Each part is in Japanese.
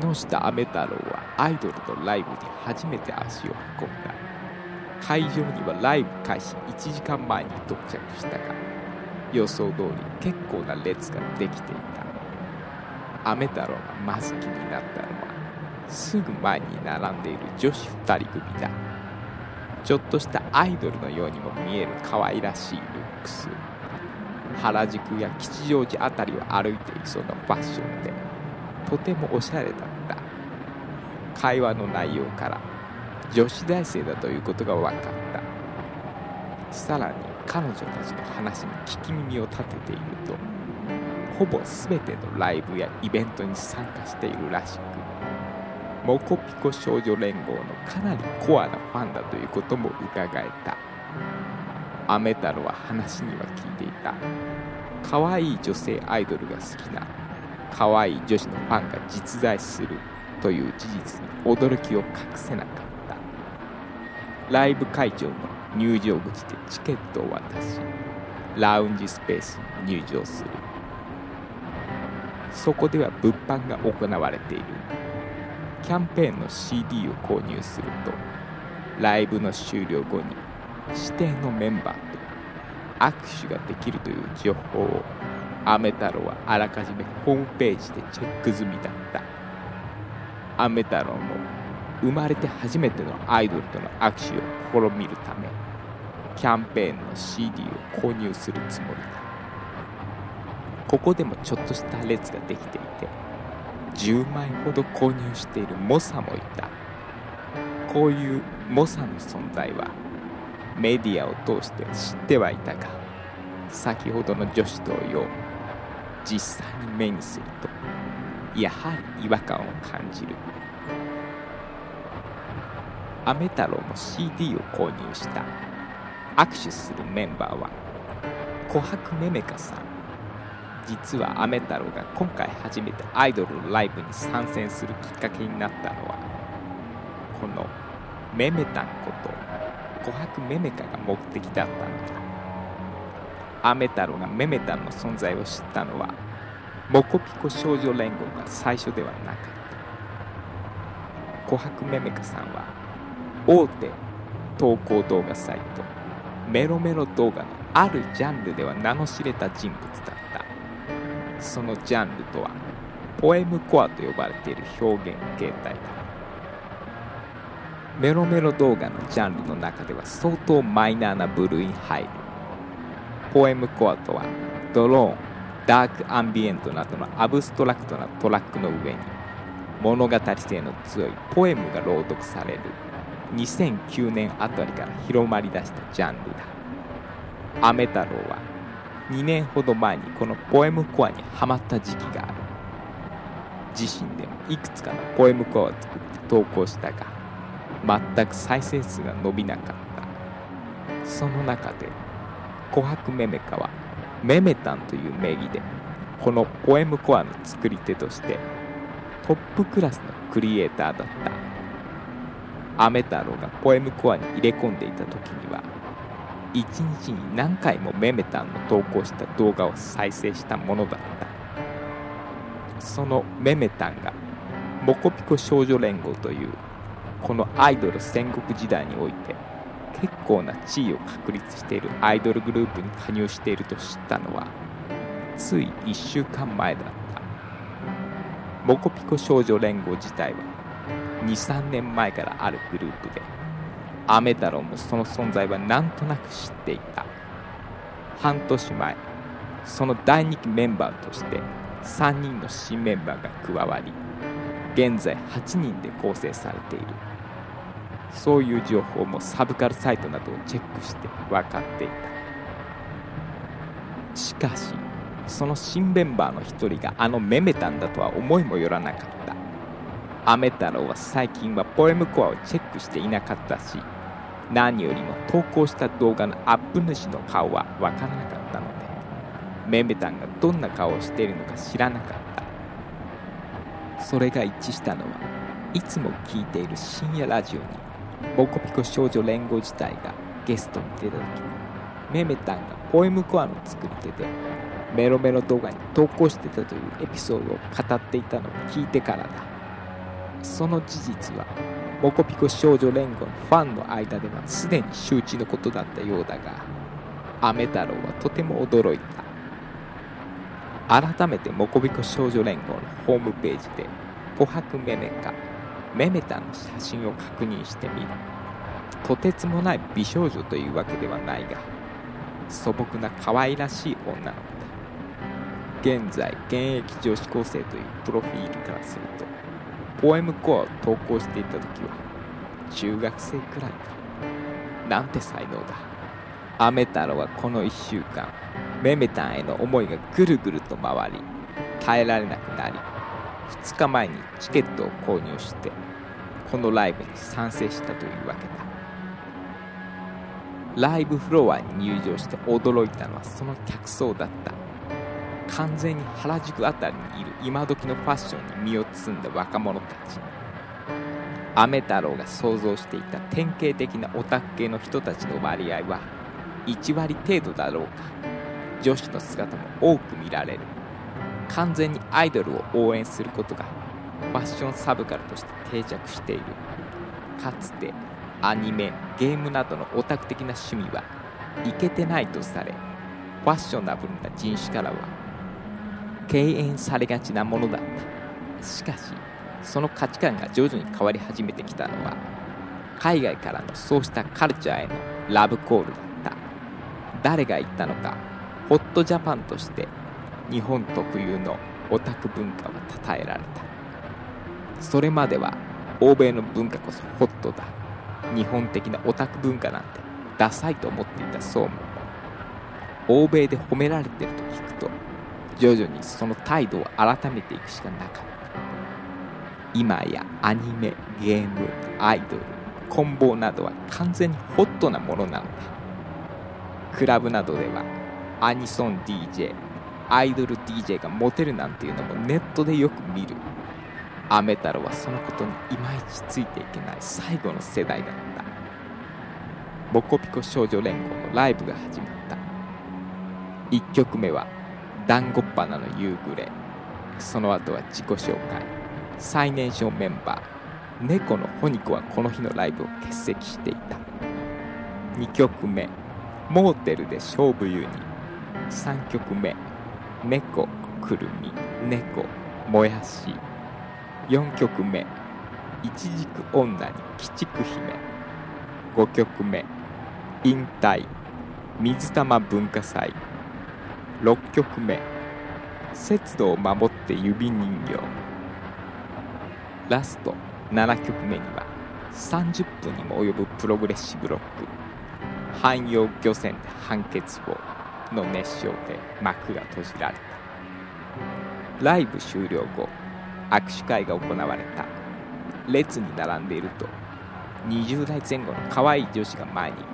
木下雨太郎はアイドルのライブに初めて足を運んだ会場にはライブ開始1時間前に到着したが予想通り結構な列ができていた。雨太郎がまず気になったのはすぐ前に並んでいる女子2人組だ。ちょっとしたアイドルのようにも見える可愛らしいルックス。原宿や吉祥寺辺りを歩いていそうなファッションで。とてもおしゃれだった。会話の内容から女子大生だということが分かった。さらに彼女たちの話に聞き耳を立てているとほぼ全てのライブやイベントに参加しているらしくモコピコ少女連合のかなりコアなファンだということも伺えた。アメ太郎は話には聞いていた。可愛い女性アイドルが好きな可愛い女子のファンが実在するという事実に驚きを隠せなかった。ライブ会場の入場口でチケットを渡しラウンジスペースに入場する。そこでは物販が行われている。キャンペーンの CD を購入するとライブの終了後に指定のメンバーと握手ができるという情報をアメ太郎はあらかじめホームページでチェック済みだった。アメ太郎も生まれて初めてのアイドルとの握手を試みるためキャンペーンの CD を購入するつもりだ。ここでもちょっとした列ができていて10枚ほど購入している猛者もいた。こういう猛者の存在はメディアを通して知ってはいたが先ほどの女子同様実際に目にするとやはり違和感を感じる。アメ太郎も CD を購入した。握手するメンバーは琥珀めめかさん。実はアメ太郎が今回初めてアイドルのライブに参戦するきっかけになったのはこのめめたんこと琥珀めめかが目的だったのだ。アメ太郎がめめたんの存在を知ったのはモコピコ少女連合が最初ではなかった。琥珀めめかさんは大手投稿動画サイトメロメロ動画のあるジャンルでは名の知れた人物だった。そのジャンルとはポエムコアと呼ばれている表現形態だ。メロメロ動画のジャンルの中では相当マイナーな部類に入る。ポエムコアとはドローンダークアンビエントなどのアブストラクトなトラックの上に物語性の強いポエムが朗読される。2009年あたりから広まりだしたジャンルだ。アメ太郎は2年ほど前にこのポエムコアにハマった時期がある。自身でもいくつかのポエムコアを作って投稿したが全く再生数が伸びなかった。その中で琥珀メメカはメメタンという名義でこのポエムコアの作り手としてトップクラスのクリエイターだった。アメ太郎がポエムコアに入れ込んでいた時には一日に何回もメメタンの投稿した動画を再生したものだった。そのメメタンがモコピコ少女連合というこのアイドル戦国時代において結構な地位を確立しているアイドルグループに加入していると知ったのはつい1週間前だった。モコピコ少女連合自体は23年前からあるグループでアメ太郎もその存在はなんとなく知っていた。半年前その第2期メンバーとして3人の新メンバーが加わり現在8人で構成されている。そういう情報もサブカルサイトなどをチェックして分かっていた。しかしその新メンバーの一人があのメメタンだとは思いもよらなかった。アメ太郎は最近はポエムコアをチェックしていなかったし何よりも投稿した動画のアップ主の顔は分からなかったのでメメタンがどんな顔をしているのか知らなかった。それが一致したのはいつも聞いている深夜ラジオにモコピコ少女連合自体がゲストに出た時メメタンがポエムコアの作り手でメロメロ動画に投稿してたというエピソードを語っていたのを聞いてからだ。その事実はモコピコ少女連合のファンの間ではすでに周知のことだったようだがアメ太郎はとても驚いた。改めてモコビコ少女連合のホームページで琥珀メメカメメタの写真を確認してみる。とてつもない美少女というわけではないが素朴な可愛らしい女の子だ。現在現役女子高生というプロフィールからするとポエムコアを投稿していた時は中学生くらいか。なんて才能だ。アメ太郎はこの1週間メメタンへの思いがぐるぐると回り耐えられなくなり2日前にチケットを購入してこのライブに賛成したというわけだ。ライブフロアに入場して驚いたのはその客層だった。完全に原宿辺りにいる今時のファッションに身を包んだ若者たち。アメ太郎が想像していた典型的なオタク系の人たちの割合は1割程度だろうか。女子の姿も多く見られる。完全にアイドルを応援することがファッションサブカルとして定着している。かつてアニメゲームなどのオタク的な趣味はいけてないとされファッショナブルな人種からは敬遠されがちなものだった。しかしその価値観が徐々に変わり始めてきたのは海外からのそうしたカルチャーへのラブコールだった。誰が言ったのかホットジャパンとして日本特有のオタク文化は称えられた。それまでは欧米の文化こそホットだ。日本的なオタク文化なんてダサいと思っていたそうも欧米で褒められてると聞くと徐々にその態度を改めていくしかなかった。今やアニメゲームアイドル棍棒などは完全にホットなものなのだ。クラブなどではアニソン DJ アイドル DJ がモテるなんていうのもネットでよく見る。アメ太郎はそのことにいまいちついていけない最後の世代だった。ボコピコ少女連合のライブが始まった。1曲目は「団子っ鼻の夕暮れ」その後は自己紹介。最年少メンバー。猫のホニコはこの日のライブを欠席していた。2曲目「モーテルで勝負湯に」3曲目「猫くるみ猫もやし」4曲目「いちじく女に鬼畜姫」5曲目「引退。水玉文化祭」6曲目「節度を守って指人形」ラスト7曲目には30分にも及ぶプログレッシブロック「汎用漁船で判決法」の熱唱で幕が閉じられた。ライブ終了後握手会が行われた。列に並んでいると20代前後の可愛い女子が前にいる。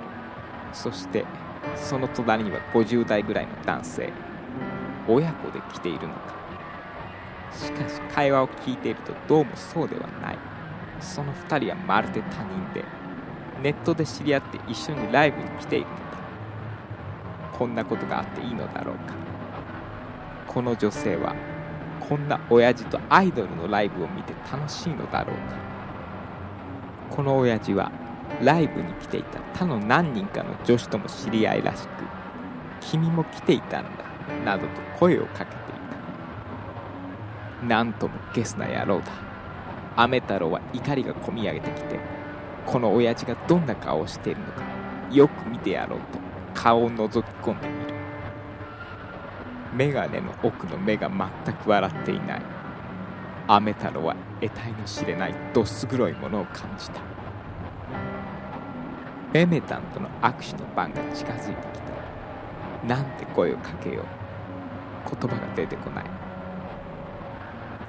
そしてその隣には50代ぐらいの男性親子で来ているのか。しかし会話を聞いているとどうもそうではない。その2人はまるで他人でネットで知り合って一緒にライブに来ているのだこんなことがあっていいのだろうか。この女性はこんな親父とアイドルのライブを見て楽しいのだろうか。この親父はライブに来ていた他の何人かの女子とも知り合いらしく君も来ていたんだなどと声をかけていた。なんともゲスな野郎だ。アメ太郎は怒りがこみ上げてきてこの親父がどんな顔をしているのかよく見てやろうと。顔を覗き込んでみる。メガネの奥の目が全く笑っていない。アメ太郎は得体の知れないどす黒いものを感じた。メメタンとの握手の番が近づいてきた。なんて声をかけよう。言葉が出てこない。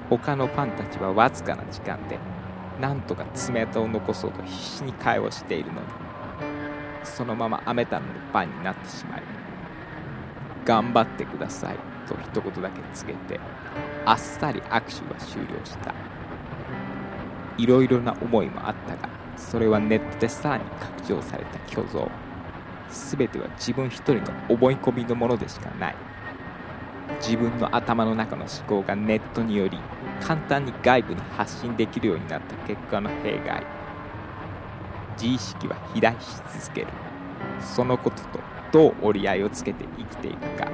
他のファンたちはわずかな時間でなんとか爪痕を残そうと必死に会話しているのに。そのままアメ太郎の番になってしまい頑張ってくださいと一言だけ告げてあっさり握手は終了した。いろいろな思いもあったがそれはネットでさらに拡張された虚像。全ては自分一人の思い込みのものでしかない。自分の頭の中の思考がネットにより簡単に外部に発信できるようになった結果の弊害。自意識は肥大し続ける。そのこととどう折り合いをつけて生きていくか。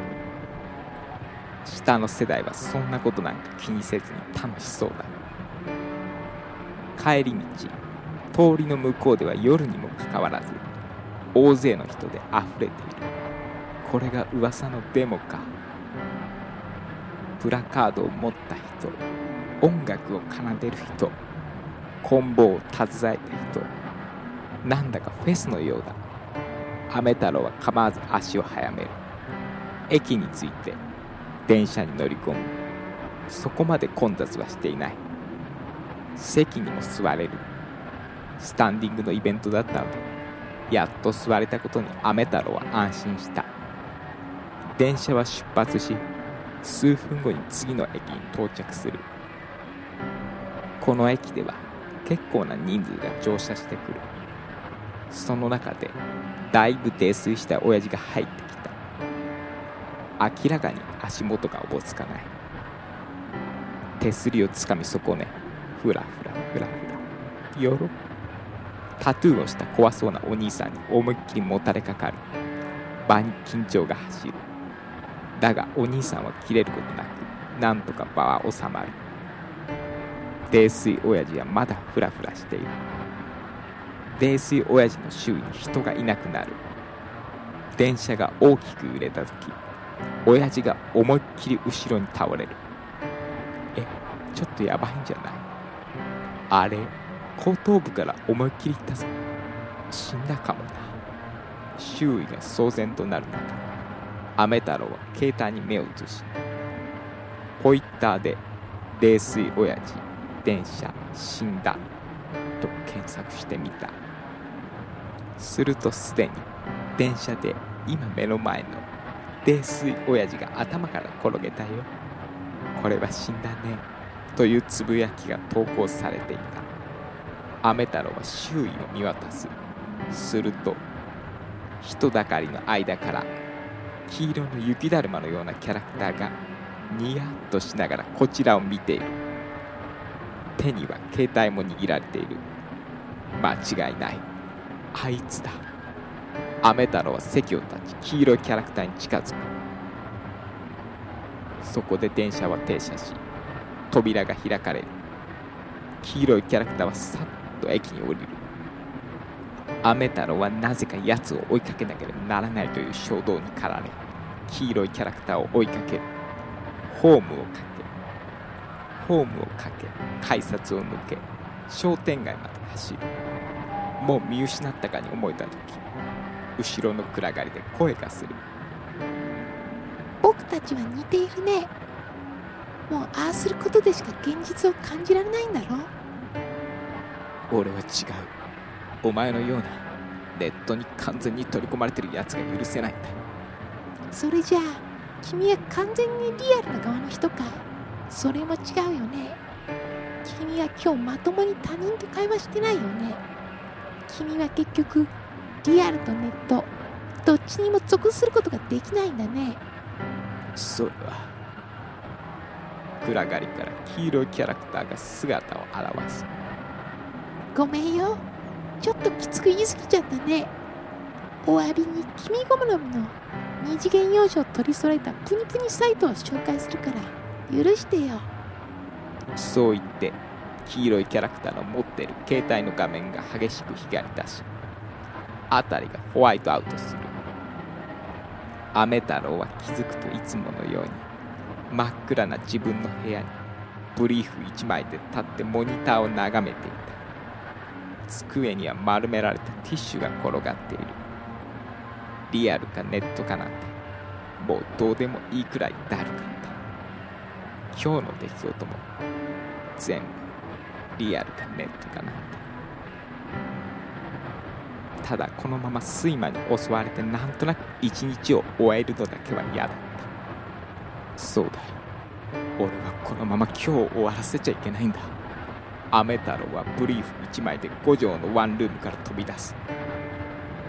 下の世代はそんなことなんか気にせずに楽しそうだ。帰り道通りの向こうでは夜にもかかわらず大勢の人であふれている。これが噂のデモか。プラカードを持った人音楽を奏でる人棍棒を携えた人なんだかフェスのようだ。雨太郎は構わず足を速める。駅に着いて電車に乗り込む。そこまで混雑はしていない。席にも座れる。スタンディングのイベントだったのでやっと座れたことに雨太郎は安心した。電車は出発し数分後に次の駅に到着する。この駅では結構な人数が乗車してくる。その中でだいぶ泥酔した親父が入ってきた。明らかに足元がおぼつかない。手すりをつかみ損ねふらふらふらふら。よろ。タトゥーをした怖そうなお兄さんに思いっきりもたれかかる。場に緊張が走る。だがお兄さんは切れることなくなんとか場は収まる。泥酔親父はまだフラフラしている。泥酔親父の周囲に人がいなくなる。電車が大きく揺れた時親父が思いっきり後ろに倒れる。えちょっとやばいんじゃない？あれ後頭部から思いっきりいったぞ。死んだかもな。周囲が騒然となる中雨太郎は携帯に目を移しポイッターで「泥酔親父電車死んだ」検索してみた。するとすでに電車で今目の前の泥酔親父が頭から転げたよ。これは死んだね。というつぶやきが投稿されていた。雨太郎は周囲を見渡す。すると人だかりの間から黄色の雪だるまのようなキャラクターがニヤッとしながらこちらを見ている。手には携帯も握られている。間違いない。あいつだ。雨太郎は席を立ち黄色いキャラクターに近づく。そこで電車は停車し扉が開かれる黄色いキャラクターはさっと駅に降りる。雨太郎はなぜか奴を追いかけなければならないという衝動に駆られ黄色いキャラクターを追いかける。ホームをかけホームをかけ改札を抜け商店街まで走る。もう見失ったかに思えた時後ろの暗がりで声がする。僕たちは似ているね。もうああすることでしか現実を感じられないんだろ。俺は違う。お前のようなネットに完全に取り込まれてるやつが許せないんだ。それじゃあ君は完全にリアルな側の人か。それも違うよね君は今日まともに他人と会話してないよね。君は結局リアルとネットどっちにも属することができないんだね。それは暗がりから黄色いキャラクターが姿を現す。ごめんよ。ちょっときつく言い過ぎちゃったね。お詫びに君好みの二次元幼女を取り揃えたプニプニサイトを紹介するから許してよそう言って黄色いキャラクターの持ってる携帯の画面が激しく光り出し辺りがホワイトアウトする。雨太郎は気づくといつものように真っ暗な自分の部屋にブリーフ1枚で立ってモニターを眺めていた。机には丸められたティッシュが転がっている。リアルかネットかなんてもうどうでもいいくらいだるか。今日の出来事も全部リアルかネットかなんてただこのまま睡魔に襲われてなんとなく一日を終えるのだけは嫌だった。そうだよ。俺はこのまま今日終わらせちゃいけないんだ。雨太郎はブリーフ1枚で5畳のワンルームから飛び出す。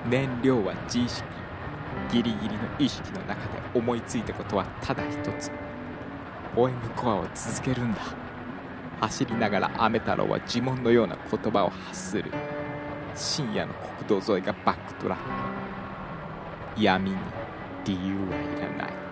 燃料は自意識ギリギリの意識の中で思いついたことはただ一つ。ポエムコアを続けるんだ。走りながら雨太郎は呪文のような言葉を発する。深夜の国道沿いがバックトラック。闇に理由はいらない。